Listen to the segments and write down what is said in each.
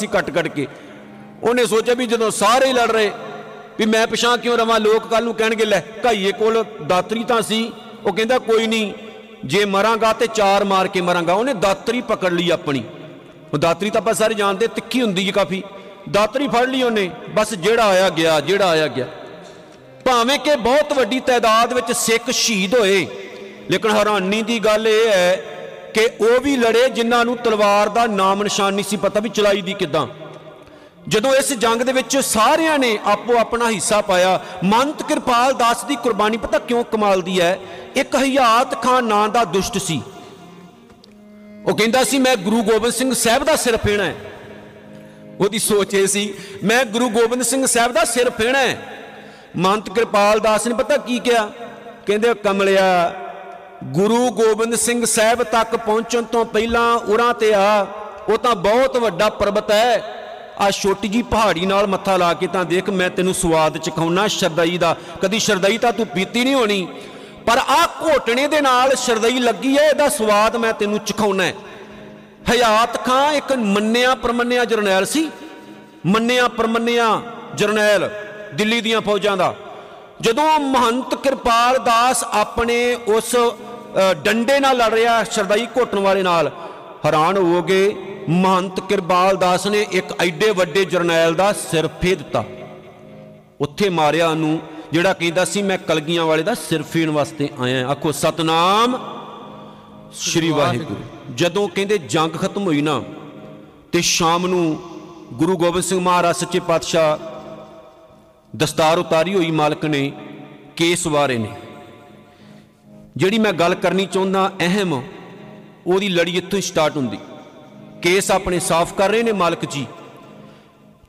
ਸੀ ਕੱਟ ਕੱਟ ਕੇ। ਉਹਨੇ ਸੋਚਿਆ ਵੀ ਜਦੋਂ ਸਾਰੇ ਹੀ ਲੜ ਰਹੇ, ਵੀ ਮੈਂ ਪਿਛਾਂ ਕਿਉਂ ਰਵਾਂ? ਲੋਕ ਕੱਲ ਨੂੰ ਕਹਿਣਗੇ, ਲੈ ਕਾਈਏ ਕੋਲ ਦਾਤਰੀ ਤਾਂ ਸੀ। ਉਹ ਕਹਿੰਦਾ, ਕੋਈ ਨਹੀਂ, ਜੇ ਮਰਾਂਗਾ ਤੇ ਚਾਰ ਮਾਰ ਕੇ ਮਰਾਂਗਾ, ਉਹਨੇ ਦਾਤਰੀ ਪਕੜ ਲਈ ਆਪਣੀ। ਉਹ ਦਾਤਰੀ ਤਾਂ ਆਪਾਂ ਸਾਰੇ ਜਾਣਦੇ, ਤਿੱਖੀ ਹੁੰਦੀ ਹੈ ਕਾਫੀ। ਦਾਤਰੀ ਫੜ ਲਈ ਉਹਨੇ, ਬਸ ਜਿਹੜਾ ਆਇਆ ਗਿਆ, ਜਿਹੜਾ ਆਇਆ ਗਿਆ। ਭਾਵੇਂ ਕਿ ਬਹੁਤ ਵੱਡੀ ਤਾਦਾਦ ਵਿੱਚ ਸਿੱਖ ਸ਼ਹੀਦ ਹੋਏ, ਲੇਕਿਨ ਹੈਰਾਨੀ ਦੀ ਗੱਲ ਇਹ ਹੈ ਕਿ ਉਹ ਵੀ ਲੜੇ ਜਿਨ੍ਹਾਂ ਨੂੰ ਤਲਵਾਰ ਦਾ ਨਾਮ ਨਿਸ਼ਾਨ ਨਹੀਂ ਸੀ ਪਤਾ ਵੀ ਚਲਾਈ ਦੀ ਕਿਦਾਂ। ਜਦੋਂ ਇਸ ਜੰਗ ਦੇ ਵਿੱਚ ਸਾਰਿਆਂ ਨੇ ਆਪੋ ਆਪਣਾ ਹਿੱਸਾ ਪਾਇਆ, ਮੰਤ ਕਿਰਪਾਲ ਦਾਸ ਦੀ ਕੁਰਬਾਨੀ ਪਤਾ ਕਿਉਂ ਕਮਾਲ ਦੀ ਹੈ? ਇੱਕ ਹਯਾਤ ਖਾਨ ਨਾਂ ਦਾ ਦੁਸ਼ਟ ਸੀ। ਉਹ ਕਹਿੰਦਾ ਸੀ, ਮੈਂ ਗੁਰੂ ਗੋਬਿੰਦ ਸਿੰਘ ਸਾਹਿਬ ਦਾ ਸਿਰ ਫੇਣਾ ਹੈ। ਉਹਦੀ ਸੋਚ ਇਹ ਸੀ, ਮੈਂ ਗੁਰੂ ਗੋਬਿੰਦ ਸਿੰਘ ਸਾਹਿਬ ਦਾ ਸਿਰ ਫੇਣਾ ਹੈ। ਮੰਤ ਕਿਰਪਾਲ ਦਾਸ ਨੇ ਪਤਾ ਕੀ ਕਿਹਾ? ਕਹਿੰਦੇ ਕਮਲਿਆ ਗੁਰੂ ਗੋਬਿੰਦ ਸਿੰਘ ਸਾਹਿਬ ਤੱਕ ਪਹੁੰਚਣ ਤੋਂ ਪਹਿਲਾਂ ਉਰਾਂ ਤੇ ਆ ਉਹ ਤਾਂ ਬਹੁਤ ਵੱਡਾ ਪਰਬਤ ਹੈ। ਆ ਛੋਟੀ ਜੀ ਪਹਾੜੀ ਨਾਲ ਮੱਥਾ ਲਾ ਕੇ ਤਾਂ ਦੇਖ ਮੈਂ ਤੈਨੂੰ ਸਵਾਦ ਚਖਾਉਣਾ ਸ਼ਰਦਈ ਦਾ। ਕਦੀ ਸ਼ਰਦਈ ਤਾਂ ਤੂੰ ਪੀਤੀ ਨਹੀਂ ਹੋਣੀ ਪਰ ਆ ਘੋਟਣੇ ਦੇ ਨਾਲ ਸ਼ਰਦਈ ਲੱਗੀ ਹੈ ਇਹਦਾ ਸਵਾਦ ਮੈਂ ਤੈਨੂੰ ਚਖਾਉਣਾ ਹੈ। ਹਯਾਤ ਖਾਂ ਇੱਕ ਮੰਨਿਆ ਪਰਮੰਨਿਆ ਜਰਨੈਲ ਸੀ। ਮੰਨਿਆ ਪਰਮੰਨਿਆ ਜਰਨੈਲ ਦਿੱਲੀ ਦੀਆਂ ਫੌਜਾਂ ਦਾ। ਜਦੋਂ ਮਹੰਤ ਕਿਰਪਾਲ ਦਾਸ ਆਪਣੇ ਉਸ ਅ, ਡੰਡੇ ਨਾਲ ਲੜ ਰਿਹਾ ਸ਼ਰਦਾਈ ਘੋਟਣ ਵਾਲੇ ਨਾਲ। ਹੈਰਾਨ ਹੋ ਗਏ। ਮਹੰਤ ਕਿਰਪਾਲ ਦਾਸ ਨੇ ਇੱਕ ਐਡੇ ਵੱਡੇ ਜਰਨੈਲ ਦਾ ਸਿਰ ਫੇ ਦਿੱਤਾ। ਉੱਥੇ ਮਾਰਿਆ ਉਹਨੂੰ ਜਿਹੜਾ ਕਹਿੰਦਾ ਸੀ ਮੈਂ ਕਲਗੀਆਂ ਵਾਲੇ ਦਾ ਸਿਰ ਫੇਣ ਵਾਸਤੇ ਆਇਆ ਆਖੋ ਸਤਨਾਮ ਸ਼੍ਰੀ ਵਾਹਿਗੁਰੂ। ਜਦੋਂ ਕਹਿੰਦੇ ਜੰਗ ਖਤਮ ਹੋਈ ਨਾ ਤੇ ਸ਼ਾਮ ਨੂੰ ਗੁਰੂ ਗੋਬਿੰਦ ਸਿੰਘ ਮਹਾਰਾਜ ਸੱਚੇ ਪਾਤਸ਼ਾਹ ਦਸਤਾਰ ਉਤਾਰੀ ਹੋਈ ਮਾਲਕ ਨੇ ਕੇਸ ਵਾਰੇ ਨੇ। ਜਿਹੜੀ ਮੈਂ ਗੱਲ ਕਰਨੀ ਚਾਹੁੰਦਾ, ਅਹਿਮ, ਉਹਦੀ ਲੜੀ ਇੱਥੋਂ ਹੀ ਸਟਾਰਟ ਹੁੰਦੀ। ਕੇਸ ਆਪਣੇ ਸਾਫ਼ ਕਰ ਰਹੇ ਨੇ ਮਾਲਕ ਜੀ।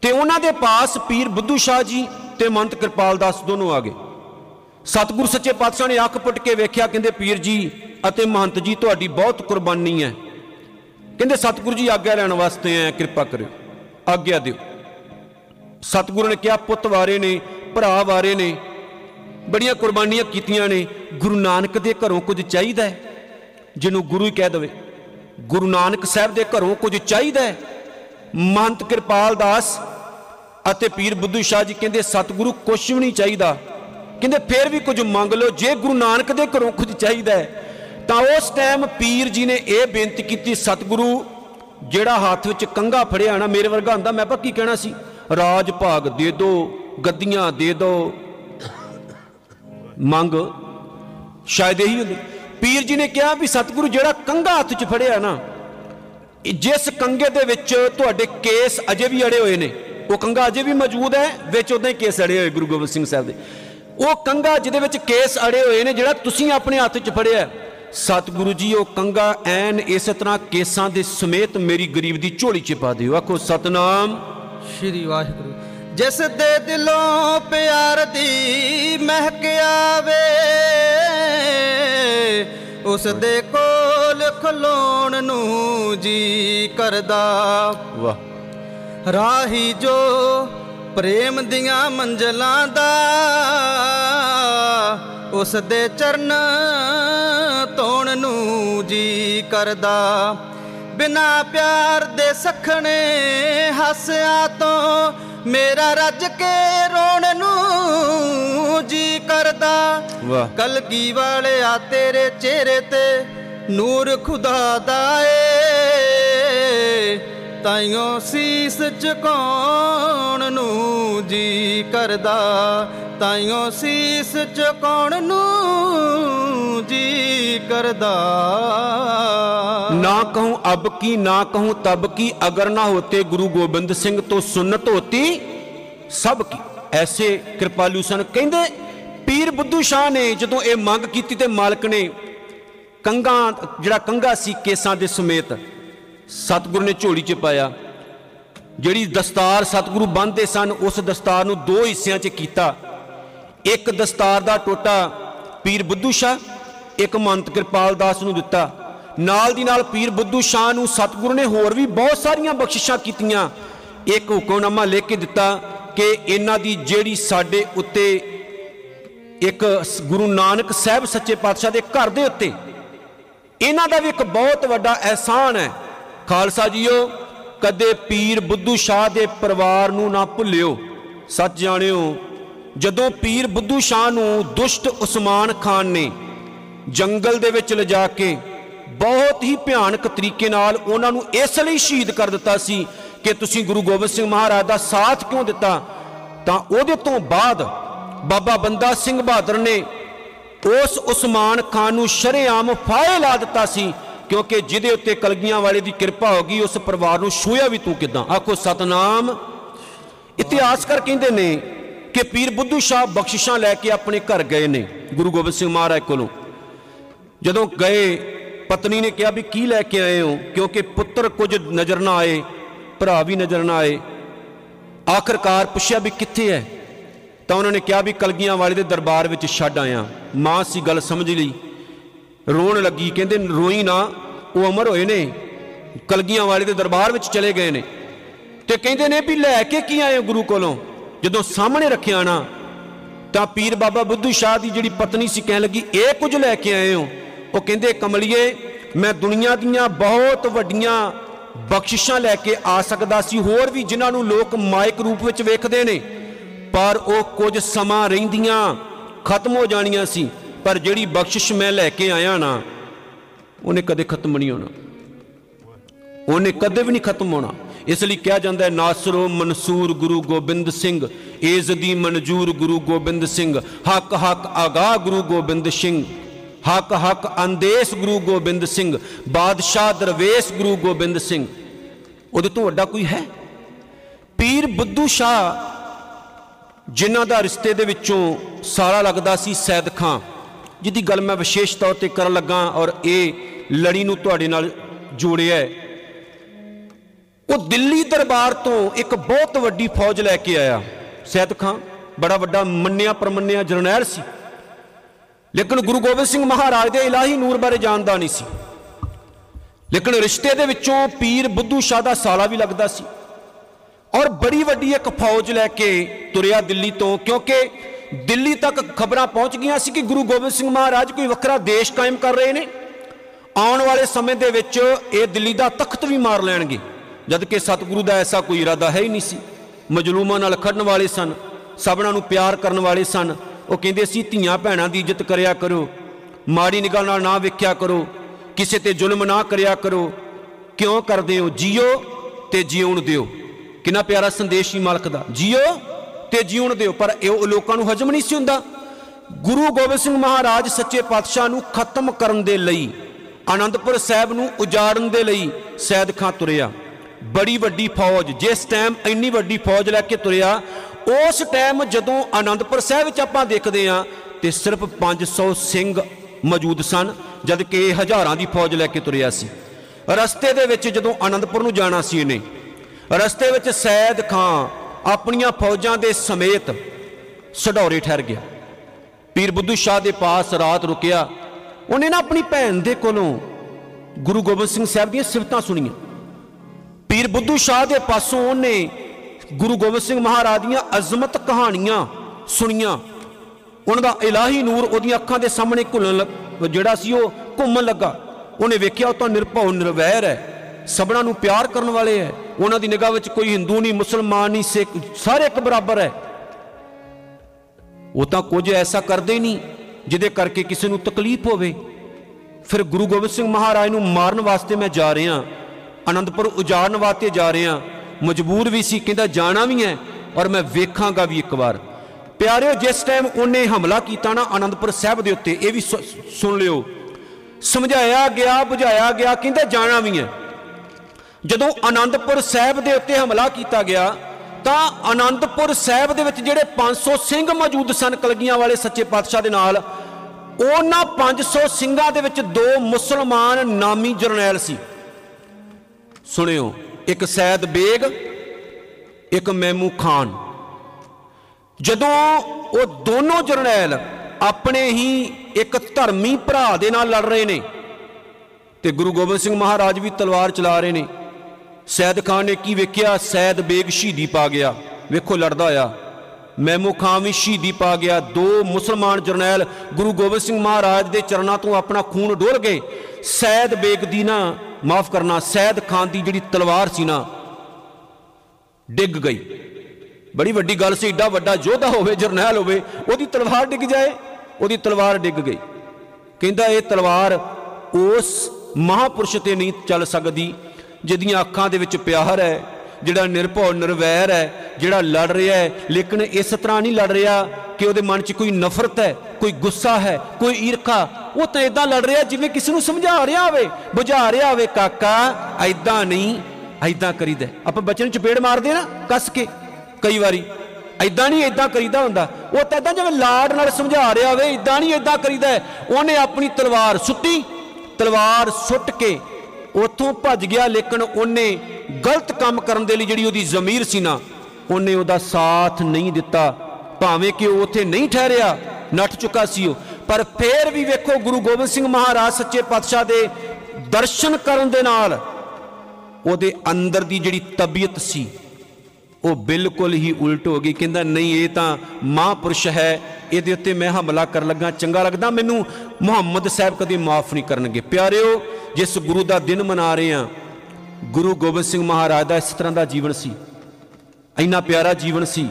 ਤੇ ਉਹਨਾਂ ਦੇ ਪਾਸ ਪੀਰ ਬੁੱਧੂ ਸ਼ਾਹ ਜੀ ਤੇ ਮੰਤ ਕਿਰਪਾਲ ਦਾਸ ਦੋਨੋਂ ਆ ਗਏ। ਸਤਿਗੁਰ ਸੱਚੇ ਪਾਤਸ਼ਾਹ ਨੇ ਅੱਖ ਪੁੱਟ ਕੇ ਵੇਖਿਆ, ਕਹਿੰਦੇ ਪੀਰ ਜੀ ਅਤੇ ਮਹੰਤ ਜੀ, ਤੁਹਾਡੀ ਬਹੁਤ ਕੁਰਬਾਨੀ ਹੈ। ਕਹਿੰਦੇ ਸਤਿਗੁਰੂ ਜੀ, ਆਗਿਆ ਲੈਣ ਵਾਸਤੇ ਆਏ ਕਿਰਪਾ ਕਰਿਓ, ਆਗਿਆ ਦਿਓ। ਸਤਿਗੁਰੂ ਨੇ ਕਿਹਾ, ਪੁੱਤ ਵਾਰੇ ਨੇ, ਭਰਾ ਵਾਰੇ ਨੇ ਬੜੀਆਂ ਕੁਰਬਾਨੀਆਂ ਕੀਤੀਆਂ ਨੇ। ਗੁਰੂ ਨਾਨਕ ਦੇ ਘਰੋਂ ਕੁਝ ਚਾਹੀਦਾ ਹੈ, ਜਿਹਨੂੰ ਗੁਰੂ ਹੀ ਕਹਿ ਦਵੇ। ਗੁਰੂ ਨਾਨਕ ਸਾਹਿਬ ਦੇ ਘਰੋਂ ਕੁਝ ਚਾਹੀਦਾ ਹੈ। ਮਹੰਤ ਕਿਰਪਾਲ ਦਾਸ ਅਤੇ ਪੀਰ ਬੁੱਧੂ ਸ਼ਾਹ ਜੀ ਕਹਿੰਦੇ, ਸਤਿਗੁਰੂ ਕੁਝ ਵੀ ਨਹੀਂ ਚਾਹੀਦਾ। ਕਹਿੰਦੇ, ਫਿਰ ਵੀ ਕੁਝ ਮੰਗ ਲਓ। ਜੇ ਗੁਰੂ ਨਾਨਕ ਦੇ ਘਰੋਂ ਕੁਝ ਚਾਹੀਦਾ ਹੈ, ਤਾਂ ਉਸ ਟਾਈਮ ਪੀਰ ਜੀ ਨੇ ਇਹ ਬੇਨਤੀ ਕੀਤੀ, ਸਤਿਗੁਰੂ, ਜਿਹੜਾ ਹੱਥ ਵਿੱਚ ਕੰਗਾ ਫੜਿਆ ਨਾ, ਮੇਰੇ ਵਰਗਾ ਹੁੰਦਾ, ਮੈਂ ਪਾ ਕੀ ਕਹਿਣਾ ਸੀ, ਰਾਜ ਭਾਗ ਦੇ ਦਿਓ ਗੱਦੀਆਂ ਦੇ ਦਿਓ ਮੰਗ ਸ਼ਾਇਦ ਇਹੀ ਹੁੰਦੀ। ਪੀਰ ਜੀ ਨੇ ਕਿਹਾ ਵੀ ਸਤਿਗੁਰੂ ਜਿਹੜਾ ਕੰਗਾ ਹੱਥ 'ਚ ਫੜਿਆ ਨਾ, ਇਹ ਜਿਸ ਕੰਗੇ ਦੇ ਵਿੱਚ ਤੁਹਾਡੇ ਕੇਸ ਅਜੇ ਵੀ ਅੜੇ ਹੋਏ ਨੇ, ਉਹ ਕੰਗਾ ਅਜੇ ਵੀ ਮੌਜੂਦ ਹੈ, ਵਿੱਚ ਉਦਾਂ ਹੀ ਕੇਸ ਅੜੇ ਹੋਏ ਗੁਰੂ ਗੋਬਿੰਦ ਸਿੰਘ ਸਾਹਿਬ ਦੇ। ਉਹ ਕੰਗਾ ਜਿਹਦੇ ਵਿੱਚ ਕੇਸ ਅੜੇ ਹੋਏ ਨੇ, ਜਿਹੜਾ ਤੁਸੀਂ ਆਪਣੇ ਹੱਥ 'ਚ ਫੜਿਆ ਸਤਿਗੁਰੂ ਜੀ, ਉਹ ਕੰਗਾ ਐਨ ਇਸੇ ਤਰ੍ਹਾਂ ਕੇਸਾਂ ਦੇ ਸਮੇਤ ਮੇਰੀ ਗਰੀਬ ਦੀ ਝੋਲੀ 'ਚ ਪਾ ਦਿਓ। ਆਖੋ, ਸਤਨਾਮ। ਸ਼੍ਰੀ ਵਾਹਿਗੁਰੂ। ਜਿਸ ਦੇ ਦਿਲੋਂ ਪਿਆਰ ਦੀ ਮਹਿਕ ਆਵੇ ਉਸ ਦੇ ਕੋਲ ਖਲੋਣ ਨੂੰ ਜੀ ਕਰਦਾ। ਵਾਹ। ਰਾਹੀ ਜੋ ਪ੍ਰੇਮ ਦੀਆਂ ਮੰਜ਼ਲਾਂ ਦਾ ਉਸ ਦੇ ਚਰਨ ਧੋਣ ਨੂੰ ਜੀ ਕਰਦਾ। ਬਿਨਾ ਪਿਆਰ ਦੇ ਸਖਣੇ ਹਾਸਿਆਂ ਤੋਂ ਮੇਰਾ ਰੱਜ ਕੇ ਰੋਣ ਨੂੰ ਜੀ ਕਰਦਾ। ਵਾਹ। ਕਲਗੀ ਵਾਲਿਆ ਤੇਰੇ ਚਿਹਰੇ ਤੇ ਨੂਰ ਖੁਦਾ ਦਾ ਏ। ਤਾਈਓ ਸੀਸ ਚਕਾਉਣ ਨੂੰ ਜੀ ਕਰਦਾ। ਤਾਈਓ ਸੀਸ ਚਕਾਉਣ ਨੂੰ ਜੀ ਕਰਦਾ। ਨਾ ਕਹੂੰ ਅਬ ਕੀ, ਨਾ ਕਹੂੰ ਤਬ ਕੀ, ਅਗਰ ਨਾ ਹੋਤੇ ਗੁਰੂ ਗੋਬਿੰਦ ਸਿੰਘ ਤੋਂ ਸੁਨਤ ਹੋਤੀ ਸਭ ਕੀ। ਐਸੇ ਕਿਰਪਾਲੂ ਸਨ। ਕਹਿੰਦੇ, ਪੀਰ ਬੁੱਧੂ ਸ਼ਾਹ ਨੇ ਜਦੋਂ ਇਹ ਮੰਗ ਕੀਤੀ ਤੇ ਮਾਲਕ ਨੇ ਕੰਗਾ, ਜਿਹੜਾ ਕੰਗਾ ਸੀ ਕੇਸਾਂ ਦੇ ਸਮੇਤ ਸਤਿਗੁਰੂ ਨੇ ਝੋਲੀ 'ਚ ਪਾਇਆ। ਜਿਹੜੀ ਦਸਤਾਰ ਸਤਿਗੁਰੂ ਬੰਨਦੇ ਸਨ, ਉਸ ਦਸਤਾਰ ਨੂੰ ਦੋ ਹਿੱਸਿਆਂ 'ਚ ਕੀਤਾ। ਇੱਕ ਦਸਤਾਰ ਦਾ ਟੋਟਾ ਪੀਰ ਬੁੱਧੂ ਸ਼ਾਹ, ਇੱਕ ਮੰਤ ਕਿਰਪਾਲ ਦਾਸ ਨੂੰ ਦਿੱਤਾ। ਨਾਲ ਦੀ ਨਾਲ ਪੀਰ ਬੁੱਧੂ ਸ਼ਾਹ ਨੂੰ ਸਤਿਗੁਰੂ ਨੇ ਹੋਰ ਵੀ ਬਹੁਤ ਸਾਰੀਆਂ ਬਖਸ਼ਿਸ਼ਾਂ ਕੀਤੀਆਂ। ਇੱਕ ਹੁਕਮਨਾਮਾ ਲਿਖ ਕੇ ਦਿੱਤਾ ਕਿ ਇਹਨਾਂ ਦੀ ਜਿਹੜੀ ਸਾਡੇ ਉੱਤੇ ਇੱਕ ਸ- ਗੁਰੂ ਨਾਨਕ ਸਾਹਿਬ ਸੱਚੇ ਪਾਤਸ਼ਾਹ ਦੇ ਘਰ ਦੇ ਉੱਤੇ, ਇਹਨਾਂ ਦਾ ਵੀ ਇੱਕ ਬਹੁਤ ਵੱਡਾ ਅਹਿਸਾਨ ਹੈ। ਖਾਲਸਾ ਜੀਓ, ਕਦੇ ਪੀਰ ਬੁੱਧੂ ਸ਼ਾਹ ਦੇ ਪਰਿਵਾਰ ਨੂੰ ਨਾ ਭੁੱਲਿਓ। ਸੱਚ ਜਾਣਿਓ, ਜਦੋਂ ਪੀਰ ਬੁੱਧੂ ਸ਼ਾਹ ਨੂੰ ਦੁਸ਼ਟ ਉਸਮਾਨ ਖਾਨ ਨੇ ਜੰਗਲ ਦੇ ਵਿੱਚ ਲਿਜਾ ਕੇ ਬਹੁਤ ਹੀ ਭਿਆਨਕ ਤਰੀਕੇ ਨਾਲ ਉਹਨਾਂ ਨੂੰ ਇਸ ਲਈ ਸ਼ਹੀਦ ਕਰ ਦਿੱਤਾ ਸੀ ਕਿ ਤੁਸੀਂ ਗੁਰੂ ਗੋਬਿੰਦ ਸਿੰਘ ਮਹਾਰਾਜ ਦਾ ਸਾਥ ਕਿਉਂ ਦਿੱਤਾ, ਤਾਂ ਉਹਦੇ ਤੋਂ ਬਾਅਦ ਬਾਬਾ ਬੰਦਾ ਸਿੰਘ ਬਹਾਦਰ ਨੇ ਉਸ ਉਸਮਾਨ ਖਾਨ ਨੂੰ ਸ਼ਰੇਆਮ ਫਾਹੇ ਲਾ ਦਿੱਤਾ ਸੀ ਕਿਉਂਕਿ ਜਿਹਦੇ ਉੱਤੇ ਕਲਗੀਆਂ ਵਾਲੇ ਦੀ ਕਿਰਪਾ ਹੋ ਗਈ, ਉਸ ਪਰਿਵਾਰ ਨੂੰ ਛੂਇਆ ਵੀ ਤੂੰ ਕਿਦਾਂ? ਆਖੋ, ਸਤਨਾਮ। ਇਤਿਹਾਸਕਾਰ ਕਹਿੰਦੇ ਨੇ ਕਿ ਪੀਰ ਬੁੱਧੂ ਸ਼ਾਹ ਬਖਸ਼ਿਸ਼ਾਂ ਲੈ ਕੇ ਆਪਣੇ ਘਰ ਗਏ ਨੇ, ਗੁਰੂ ਗੋਬਿੰਦ ਸਿੰਘ ਮਹਾਰਾਜ ਕੋਲੋਂ। ਜਦੋਂ ਗਏ, ਪਤਨੀ ਨੇ ਕਿਹਾ ਵੀ ਕੀ ਲੈ ਕੇ ਆਏ ਹੋ? ਕਿਉਂਕਿ ਪੁੱਤਰ ਕੁਝ ਨਜ਼ਰ ਨਾ ਆਏ, ਭਰਾ ਵੀ ਨਜ਼ਰ ਨਾ ਆਏ। ਆਖਰਕਾਰ ਪੁੱਛਿਆ ਵੀ ਕਿੱਥੇ ਹੈ? ਤਾਂ ਉਹਨਾਂ ਨੇ ਕਿਹਾ ਵੀ ਕਲਗੀਆਂ ਵਾਲੇ ਦੇ ਦਰਬਾਰ ਵਿੱਚ ਛੱਡ ਆਇਆ। ਮਾਂ ਸੀ, ਗੱਲ ਸਮਝ ਲਈ। ਰੋਣ ਲੱਗੀ, ਕਹਿੰਦੇ, ਰੋਈ ਨਾ, ਉਹ ਅਮਰ ਹੋਏ ਨੇ, ਕਲਗੀਆਂ ਵਾਲੇ ਦੇ ਦਰਬਾਰ ਵਿੱਚ ਚਲੇ ਗਏ ਨੇ। ਤੇ ਕਹਿੰਦੇ ਨੇ ਵੀ ਲੈ ਕੇ ਕੀ ਆਏ ਹੋ ਗੁਰੂ ਕੋਲੋਂ? ਜਦੋਂ ਸਾਹਮਣੇ ਰੱਖਿਆ ਨਾ, ਤਾਂ ਪੀਰ ਬਾਬਾ ਬੁੱਧੂ ਸ਼ਾਹ ਦੀ ਜਿਹੜੀ ਪਤਨੀ ਸੀ ਕਹਿਣ ਲੱਗੀ, ਇਹ ਕੁਝ ਲੈ ਕੇ ਆਏ ਹੋ? ਉਹ ਕਹਿੰਦੇ, ਕਮਲਿਏ, ਮੈਂ ਦੁਨੀਆ ਦੀਆਂ ਬਹੁਤ ਵੱਡੀਆਂ ਬਖਸ਼ਿਸ਼ਾਂ ਲੈ ਕੇ ਆ ਸਕਦਾ ਸੀ, ਹੋਰ ਵੀ ਜਿਨ੍ਹਾਂ ਨੂੰ ਲੋਕ ਮਾਇਕ ਰੂਪ ਵਿੱਚ ਵੇਖਦੇ ਨੇ। ਪਰ ਉਹ ਕੁਝ ਸਮਾਂ ਰਹਿੰਦੀਆਂ, ਖਤਮ ਹੋ ਜਾਣੀਆਂ ਸੀ। ਪਰ ਜਿਹੜੀ ਬਖਸ਼ਿਸ਼ ਮੈਂ ਲੈ ਕੇ ਆਇਆ ਨਾ, ਉਹਨੇ ਕਦੇ ਖਤਮ ਨਹੀਂ ਹੋਣਾ। ਉਹਨੇ ਕਦੇ ਵੀ ਨਹੀਂ ਖਤਮ ਹੋਣਾ। ਇਸ ਲਈ ਕਿਹਾ ਜਾਂਦਾ ਹੈ, ਨਾਸਰੋ ਮਨਸੂਰ ਗੁਰੂ ਗੋਬਿੰਦ ਸਿੰਘ, ਏਜ਼ ਦੀ ਮਨਜੂਰ ਗੁਰੂ ਗੋਬਿੰਦ ਸਿੰਘ, ਹੱਕ ਹੱਕ ਆਗਾ ਗੁਰੂ ਗੋਬਿੰਦ ਸਿੰਘ, ਹੱਕ ਹੱਕ ਅੰਦੇਸ ਗੁਰੂ ਗੋਬਿੰਦ ਸਿੰਘ, ਬਾਦਸ਼ਾਹ ਦਰਵੇਸ਼ ਗੁਰੂ ਗੋਬਿੰਦ ਸਿੰਘ। ਉਹਦੇ ਤੋਂ ਵੱਡਾ ਕੋਈ ਹੈ? ਪੀਰ ਬੁੱਧੂ ਸ਼ਾਹ, ਜਿਨ੍ਹਾਂ ਦਾ ਰਿਸ਼ਤੇ ਦੇ ਵਿੱਚੋਂ ਸਾਰਾ ਲੱਗਦਾ ਸੀ ਸੈਦ ਖਾਂ ਜਿਹਦੀ ਗੱਲ ਮੈਂ ਵਿਸ਼ੇਸ਼ ਤੌਰ ਤੇ ਕਰਨ ਲੱਗਾ ਔਰ ਇਹ ਲੜੀ ਨੂੰ ਤੁਹਾਡੇ ਨਾਲ ਜੋੜਿਆ ਹੈ। ਉਹ ਦਿੱਲੀ ਦਰਬਾਰ ਤੋਂ ਇੱਕ ਬਹੁਤ ਵੱਡੀ ਫੌਜ ਲੈ ਕੇ ਆਇਆ। ਸੈਦ ਖਾਂ ਬੜਾ ਵੱਡਾ ਮੰਨਿਆ ਪਰਮੰਨਿਆ ਜਰਨੈਲ ਸੀ। ਲੇਕਿਨ ਗੁਰੂ ਗੋਬਿੰਦ ਸਿੰਘ ਮਹਾਰਾਜ ਦੇ ਇਲਾਹੀ ਨੂਰ ਬਾਰੇ ਜਾਣਦਾ ਨਹੀਂ ਸੀ। ਲੇਕਿਨ ਰਿਸ਼ਤੇ ਦੇ ਵਿੱਚੋਂ ਪੀਰ ਬੁੱਧੂ ਸ਼ਾਹ ਦਾ ਸਾਲਾ ਵੀ ਲੱਗਦਾ ਸੀ। ਔਰ ਬੜੀ ਵੱਡੀ ਇੱਕ ਫੌਜ ਲੈ ਕੇ ਤੁਰਿਆ ਦਿੱਲੀ ਤੋਂ, ਕਿਉਂਕਿ ਦਿੱਲੀ ਤੱਕ ਖਬਰਾਂ ਪਹੁੰਚ ਗਈਆਂ ਸੀ ਕਿ ਗੁਰੂ ਗੋਬਿੰਦ ਸਿੰਘ ਮਹਾਰਾਜ ਕੋਈ ਵੱਖਰਾ ਦੇਸ਼ ਕਾਇਮ ਕਰ ਰਹੇ ਨੇ। ਆਉਣ ਵਾਲੇ ਸਮੇਂ ਦੇ ਵਿੱਚ ਇਹ ਦਿੱਲੀ ਦਾ ਤਖਤ ਵੀ ਮਾਰ ਲੈਣਗੇ, ਜਦ ਕਿ ਸਤਿਗੁਰੂ ਦਾ ਐਸਾ ਕੋਈ ਇਰਾਦਾ ਹੈ ਹੀ ਨਹੀਂ ਸੀ। ਮਜਲੂਮਾਂ ਨਾਲ ਖੜਨ ਵਾਲੇ ਸਨ, ਸਭਨਾਂ ਨੂੰ ਪਿਆਰ ਕਰਨ ਵਾਲੇ ਸਨ। ਉਹ ਕਹਿੰਦੇ ਸੀ, ਧੀਆਂ ਭੈਣਾਂ ਦੀ ਇੱਜ਼ਤ ਕਰਿਆ ਕਰੋ, ਮਾੜੀ ਨਿਗਾਹ ਨਾਲ ਨਾ ਵੇਖਿਆ ਕਰੋ, ਕਿਸੇ ਤੇ ਜ਼ੁਲਮ ਨਾ ਕਰਿਆ ਕਰੋ। ਕਿਉਂ ਕਰਦੇ ਹੋ? ਜੀਓ ਤੇ ਜਿਉਣ ਦਿਓ। ਕਿੰਨਾ ਪਿਆਰਾ ਸੰਦੇਸ਼ ਹੀ ਮਾਲਕ ਦਾ। ਜੀਓ ਤੇ ਜਿਉਣ ਦਿਓ, ਪਰ ਇਹ ਉਹ ਲੋਕਾਂ ਨੂੰ ਹਜਮ ਨਹੀਂ ਸੀ ਹੁੰਦਾ। ਗੁਰੂ ਗੋਬਿੰਦ ਸਿੰਘ ਮਹਾਰਾਜ ਸੱਚੇ ਪਾਤਸ਼ਾਹ ਨੂੰ ਖਤਮ ਕਰਨ ਦੇ ਲਈ, ਆਨੰਦਪੁਰ ਸਾਹਿਬ ਨੂੰ ਉਜਾੜਨ ਦੇ ਲਈ ਸੈਦ ਖਾਂ ਤੁਰਿਆ। ਬੜੀ ਵੱਡੀ ਫੌਜ, ਜਿਸ ਟਾਈਮ ਇੰਨੀ ਵੱਡੀ ਫੌਜ ਲੈ ਕੇ ਤੁਰਿਆ, ਉਸ ਟਾਈਮ ਜਦੋਂ ਆਨੰਦਪੁਰ ਸਾਹਿਬ ਵਿੱਚ ਆਪਾਂ ਦੇਖਦੇ ਆ ਤੇ ਸਿਰਫ 500 ਸਿੰਘ ਮੌਜੂਦ ਸਨ, ਜਦ ਕਿ ਇਹ ਹਜ਼ਾਰਾਂ ਦੀ ਫੌਜ ਲੈ ਕੇ ਤੁਰਿਆ ਸੀ। ਰਸਤੇ ਦੇ ਵਿੱਚ ਜਦੋਂ ਆਨੰਦਪੁਰ ਨੂੰ ਜਾਣਾ ਸੀ ਇਹਨੇ, ਰਸਤੇ ਵਿੱਚ ਸੈਦ ਖਾਂ ਆਪਣੀਆਂ ਫੌਜਾਂ ਦੇ ਸਮੇਤ ਸਡੌਰੇ ਠਹਿਰ ਗਿਆ। ਪੀਰ ਬੁੱਧੂ ਸ਼ਾਹ ਦੇ ਪਾਸ ਰਾਤ ਰੁਕਿਆ। ਉਹਨੇ ਨਾ ਆਪਣੀ ਭੈਣ ਦੇ ਕੋਲੋਂ ਗੁਰੂ ਗੋਬਿੰਦ ਸਿੰਘ ਸਾਹਿਬ ਦੀਆਂ ਸਿਫਤਾਂ ਸੁਣੀਆਂ। ਪੀਰ ਬੁੱਧੂ ਸ਼ਾਹ ਦੇ ਪਾਸੋਂ ਉਹਨੇ ਗੁਰੂ ਗੋਬਿੰਦ ਸਿੰਘ ਮਹਾਰਾਜ ਦੀਆਂ ਅਜ਼ਮਤ ਕਹਾਣੀਆਂ ਸੁਣੀਆਂ। ਉਹਨਾਂ ਦਾ ਇਲਾਹੀ ਨੂਰ ਉਹਦੀਆਂ ਅੱਖਾਂ ਦੇ ਸਾਹਮਣੇ ਘੁਲਣ ਲੱਗ- ਜਿਹੜਾ ਸੀ ਉਹ ਘੁੰਮਣ ਲੱਗਾ। ਉਹਨੇ ਵੇਖਿਆ ਉਹ ਤਾਂ ਨਿਰਭਉ ਨਿਰਵੈਰ ਹੈ। ਸਭਨਾਂ ਨੂੰ ਪਿਆਰ ਕਰਨ ਵਾਲੇ ਹੈ। ਉਹਨਾਂ ਦੀ ਨਿਗਾਹ ਵਿੱਚ ਕੋਈ ਹਿੰਦੂ ਨਹੀਂ, ਮੁਸਲਮਾਨ ਨਹੀਂ, ਸਿੱਖ, ਸਾਰੇ ਇੱਕ ਬਰਾਬਰ ਹੈ। ਉਹ ਤਾਂ ਕੁਝ ਐਸਾ ਕਰਦੇ ਨਹੀਂ ਜਿਹਦੇ ਕਰਕੇ ਕਿਸੇ ਨੂੰ ਤਕਲੀਫ ਹੋਵੇ। ਫਿਰ ਗੁਰੂ ਗੋਬਿੰਦ ਸਿੰਘ ਮਹਾਰਾਜ ਨੂੰ ਮਾਰਨ ਵਾਸਤੇ ਮੈਂ ਜਾ ਰਿਹਾ ਆਨੰਦਪੁਰ ਉਜਾੜਨ ਵਾਸਤੇ ਜਾ ਰਿਹਾ, ਮਜਬੂਰ ਵੀ ਸੀ, ਕਹਿੰਦਾ ਜਾਣਾ ਵੀ ਹੈ ਔਰ ਮੈਂ ਵੇਖਾਂਗਾ ਵੀ ਇੱਕ ਵਾਰ। ਪਿਆਰਿਓ, ਜਿਸ ਟਾਈਮ ਉਹਨੇ ਹਮਲਾ ਕੀਤਾ ਨਾ ਆਨੰਦਪੁਰ ਸਾਹਿਬ ਦੇ ਉੱਤੇ, ਇਹ ਵੀ ਸੁ- ਸੁਣ ਲਿਓ। ਸਮਝਾਇਆ ਗਿਆ, ਬੁਝਾਇਆ ਗਿਆ, ਕਹਿੰਦਾ ਜਾਣਾ ਵੀ ਹੈ। ਜਦੋਂ ਆਨੰਦਪੁਰ ਸਾਹਿਬ ਦੇ ਉੱਤੇ ਹਮਲਾ ਕੀਤਾ ਗਿਆ, ਤਾਂ ਆਨੰਦਪੁਰ ਸਾਹਿਬ ਦੇ ਵਿੱਚ ਜਿਹੜੇ 500 ਸਿੰਘ ਮੌਜੂਦ ਸਨ ਕਲਗੀਆਂ ਵਾਲੇ ਸੱਚੇ ਪਾਤਸ਼ਾਹ ਦੇ ਨਾਲ, ਉਹਨਾਂ 500 ਸਿੰਘਾਂ ਦੇ ਵਿੱਚ ਦੋ ਮੁਸਲਮਾਨ ਨਾਮੀ ਜਰਨੈਲ ਸੀ। ਸੁਣਿਓ, ਇੱਕ ਸੈਦ ਬੇਗ, ਇੱਕ ਮੈਮੂ ਖਾਨ। ਜਦੋਂ ਉਹ ਦੋਨੋਂ ਜਰਨੈਲ ਆਪਣੇ ਹੀ ਇੱਕ ਧਰਮੀ ਭਰਾ ਦੇ ਨਾਲ ਲੜ ਰਹੇ ਨੇ, ਤੇ ਗੁਰੂ ਗੋਬਿੰਦ ਸਿੰਘ ਮਹਾਰਾਜ ਵੀ ਤਲਵਾਰ ਚਲਾ ਰਹੇ ਨੇ ਸੈਦ ਖਾਨ ਨੇ ਕੀ ਵੇਖਿਆ? ਸੈਦ ਬੇਗ ਸ਼ਹੀਦੀ ਪਾ ਗਿਆ। ਵੇਖੋ, ਲੜਦਾ ਹੋਇਆ ਮੈਮੂ ਖਾਨ ਵੀ ਸ਼ਹੀਦੀ ਪਾ ਗਿਆ। ਦੋ ਮੁਸਲਮਾਨ ਜਰਨੈਲ ਗੁਰੂ ਗੋਬਿੰਦ ਸਿੰਘ ਮਹਾਰਾਜ ਦੇ ਚਰਨਾਂ ਤੋਂ ਆਪਣਾ ਖੂਨ ਡੋਲ ਗਏ। ਸੈਦ ਬੇਗ ਦੀ ਨਾ, ਮਾਫ ਕਰਨਾ, ਸੈਦ ਖਾਨ ਦੀ ਜਿਹੜੀ ਤਲਵਾਰ ਸੀ ਨਾ, ਡਿੱਗ ਗਈ। ਬੜੀ ਵੱਡੀ ਗੱਲ ਸੀ, ਏਡਾ ਵੱਡਾ ਯੋਧਾ ਹੋਵੇ, ਜਰਨੈਲ ਹੋਵੇ, ਉਹਦੀ ਤਲਵਾਰ ਡਿੱਗ ਜਾਏ, ਉਹਦੀ ਤਲਵਾਰ ਡਿੱਗ ਗਈ। ਕਹਿੰਦਾ, ਇਹ ਤਲਵਾਰ ਉਸ ਮਹਾਪੁਰਸ਼ ਤੇ ਨਹੀਂ ਚੱਲ ਸਕਦੀ। ਜਿਹਦੀਆਂ ਅੱਖਾਂ ਦੇ ਵਿੱਚ ਪਿਆਰ ਹੈ, ਜਿਹੜਾ ਨਿਰਭਉ, ਨਿਰਵੈਰ ਹੈ, ਜਿਹੜਾ ਲੜ ਰਿਹਾ ਹੈ, ਲੇਕਿਨ ਇਸ ਤਰ੍ਹਾਂ ਨਹੀਂ ਲੜ ਰਿਹਾ ਕਿ ਉਹਦੇ ਮਨ 'ਚ ਕੋਈ ਨਫ਼ਰਤ ਹੈ, ਕੋਈ ਗੁੱਸਾ ਹੈ, ਕੋਈ ਈਰਖਾ। ਉਹ ਤਾਂ ਇਦਾਂ ਲੜ ਰਿਹਾ ਜਿਵੇਂ ਕਿਸੇ ਨੂੰ ਸਮਝਾ ਰਿਹਾ ਹੋਵੇ, ਬੁਝਾ ਰਿਹਾ ਹੋਵੇ, ਕਾਕਾ ਐਦਾਂ ਨਹੀਂ ਐਦਾਂ ਕਰੀਦਾ ਆਪਾਂ ਬੱਚੇ ਨੂੰ ਚਪੇੜ ਮਾਰਦੇ ਨਾ, ਕੱਸ ਕੇ, ਕਈ ਵਾਰੀ। ਐਦਾਂ ਨਹੀਂ ਐਦਾਂ ਕਰੀਦਾ ਹੁੰਦਾ। ਉਹ ਤਾਂ ਐਦਾਂ ਜਿਵੇਂ ਲਾਡ ਨਾਲ ਸਮਝਾ ਰਿਹਾ ਹੋਵੇ ਐਦਾਂ ਨਹੀਂ ਐਦਾਂ ਕਰੀਦਾ ਹੈ। ਉਹਨੇ ਆਪਣੀ ਤਲਵਾਰ ਸੁੱਟੀ, ਤਲਵਾਰ ਸੁੱਟ ਕੇ ਉੱਥੋਂ ਭੱਜ ਗਿਆ, ਲੇਕਿਨ ਉਹਨੇ ਗਲਤ ਕੰਮ ਕਰਨ ਦੇ ਲਈ ਜਿਹੜੀ ਉਹਦੀ ਜ਼ਮੀਰ ਸੀ ਨਾ, ਉਹਨੇ ਉਹਦਾ ਸਾਥ ਨਹੀਂ ਦਿੱਤਾ। ਭਾਵੇਂ ਕਿ ਉਹ ਉੱਥੇ ਨਹੀਂ ਠਹਿਰਿਆ, ਨੱਠ ਚੁੱਕਾ ਸੀ ਉਹ। ਪਰ ਫੇਰ ਵੀ ਵੇਖੋ, ਗੁਰੂ ਗੋਬਿੰਦ ਸਿੰਘ ਮਹਾਰਾਜ ਸੱਚੇ ਪਾਤਸ਼ਾਹ ਦੇ ਦਰਸ਼ਨ ਕਰਨ ਦੇ ਨਾਲ ਉਹਦੇ ਅੰਦਰ ਦੀ ਜਿਹੜੀ ਤਬੀਅਤ ਸੀ, ਉਹ ਬਿਲਕੁਲ ਹੀ ਉਲਟ ਹੋ ਗਈ। ਕਹਿੰਦਾ, ਨਹੀਂ, ਇਹ ਤਾਂ ਮਹਾਂਪੁਰਸ਼ ਹੈ, ਇਹਦੇ ਉੱਤੇ ਮੈਂ ਹਮਲਾ ਕਰਨ ਲੱਗਾ। ਚੰਗਾ ਲੱਗਦਾ ਮੈਨੂੰ ਮੁਹੰਮਦ ਸਾਹਿਬ ਕਦੇ ਮਾਫ ਨਹੀਂ ਕਰਨਗੇ। ਪਿਆਰਿਓ ਜਿਸ ਗੁਰੂ ਦਾ ਦਿਨ ਮਨਾ ਰਹੇ ਆ ਗੁਰੂ ਗੋਬਿੰਦ ਸਿੰਘ ਮਹਾਰਾਜ ਦਾ ਇਸ ਤਰ੍ਹਾਂ ਦਾ ਜੀਵਨ ਸੀ। ਇੰਨਾ ਪਿਆਰਾ ਜੀਵਨ ਸੀ,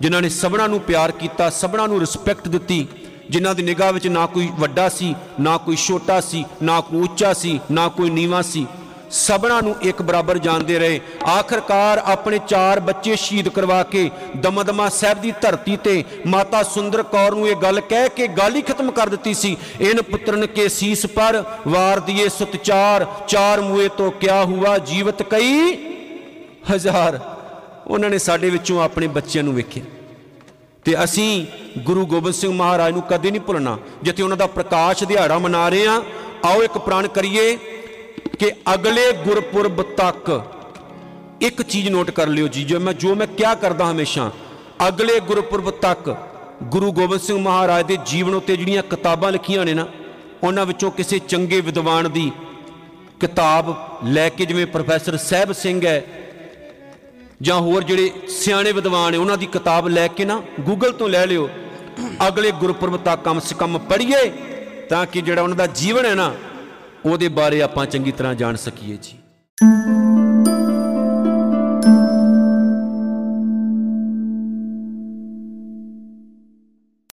ਜਿਨ੍ਹਾਂ ਨੇ ਸਭਨਾਂ ਨੂੰ ਪਿਆਰ ਕੀਤਾ, ਸਭਨਾਂ ਨੂੰ ਰਿਸਪੈਕਟ ਦਿੱਤੀ, ਜਿਨ੍ਹਾਂ ਦੀ ਨਿਗਾਹ ਵਿੱਚ ਨਾ ਕੋਈ ਵੱਡਾ ਸੀ, ਨਾ ਕੋਈ ਛੋਟਾ ਸੀ, ਨਾ ਕੋਈ ਉੱਚਾ ਸੀ, ਨਾ ਕੋਈ ਨੀਵਾਂ ਸੀ। ਸਭਨਾਂ ਨੂੰ ਇੱਕ ਬਰਾਬਰ ਜਾਣਦੇ ਰਹੇ। ਆਖਰਕਾਰ ਆਪਣੇ ਚਾਰ ਬੱਚੇ ਸ਼ਹੀਦ ਕਰਵਾ ਕੇ ਦਮਦਮਾ ਸਾਹਿਬ ਦੀ ਧਰਤੀ ਤੇ ਮਾਤਾ ਸੁੰਦਰ ਕੌਰ ਨੂੰ ਇਹ ਗੱਲ ਕਹਿ ਕੇ ਗੱਲ ਹੀ ਖਤਮ ਕਰ ਦਿੱਤੀ ਸੀ। ਇਨ ਪੁੱਤਰਨ ਕੇ ਸੀਸ ਪਰ ਵਾਰ ਦੀਏ ਸਤਚਾਰ, ਚਾਰ ਮੂਏ ਤੋਂ ਕਿਆ ਹੁਆ ਜੀਵਤ ਕਈ ਹਜ਼ਾਰ। ਉਹਨਾਂ ਨੇ ਸਾਡੇ ਵਿੱਚੋਂ ਆਪਣੇ ਬੱਚਿਆਂ ਨੂੰ ਵੇਖਿਆ। ਤੇ ਅਸੀਂ ਗੁਰੂ ਗੋਬਿੰਦ ਸਿੰਘ ਮਹਾਰਾਜ ਨੂੰ ਕਦੇ ਨਹੀਂ ਭੁੱਲਣਾ। ਜਿੱਥੇ ਉਹਨਾਂ ਦਾ ਪ੍ਰਕਾਸ਼ ਦਿਹਾੜਾ ਮਨਾ ਰਹੇ ਆ ਆਓ ਇੱਕ ਪ੍ਰਣ ਕਰੀਏ। ਕਿ ਅਗਲੇ ਗੁਰਪੁਰਬ ਤੱਕ ਇੱਕ ਚੀਜ਼ ਨੋਟ ਕਰ ਲਿਓ ਜੀ ਜੋ ਮੈਂ ਜੋ ਮੈਂ ਕਿਆ ਕਰਦਾ ਹਮੇਸ਼ਾ, ਅਗਲੇ ਗੁਰਪੁਰਬ ਤੱਕ ਗੁਰੂ ਗੋਬਿੰਦ ਸਿੰਘ ਮਹਾਰਾਜ ਦੇ ਜੀਵਨ ਉੱਤੇ ਜਿਹੜੀਆਂ ਕਿਤਾਬਾਂ ਲਿਖੀਆਂ ਨੇ ਨਾ, ਉਹਨਾਂ ਵਿੱਚੋਂ ਕਿਸੇ ਚੰਗੇ ਵਿਦਵਾਨ ਦੀ ਕਿਤਾਬ ਲੈ ਕੇ ਜਿਵੇਂ ਪ੍ਰੋਫੈਸਰ ਸਾਹਿਬ ਸਿੰਘ ਹੈ, ਜਾਂ ਹੋਰ ਜਿਹੜੇ ਸਿਆਣੇ ਵਿਦਵਾਨ ਨੇ, ਉਹਨਾਂ ਦੀ ਕਿਤਾਬ ਲੈ ਕੇ ਨਾ ਗੂਗਲ ਤੋਂ ਲੈ ਲਿਓ, ਅਗਲੇ ਗੁਰਪੁਰਬ ਤੱਕ ਕਮ ਸੇ ਕਮ ਪੜ੍ਹੀਏ, ਤਾਂ ਕਿ ਜਿਹੜਾ ਉਹਨਾਂ ਦਾ ਜੀਵਨ ਹੈ ਨਾ ਉਹਦੇ ਬਾਰੇ ਆਪਾਂ ਚੰਗੀ ਤਰ੍ਹਾਂ ਜਾਣ ਸਕੀਏ ਜੀ।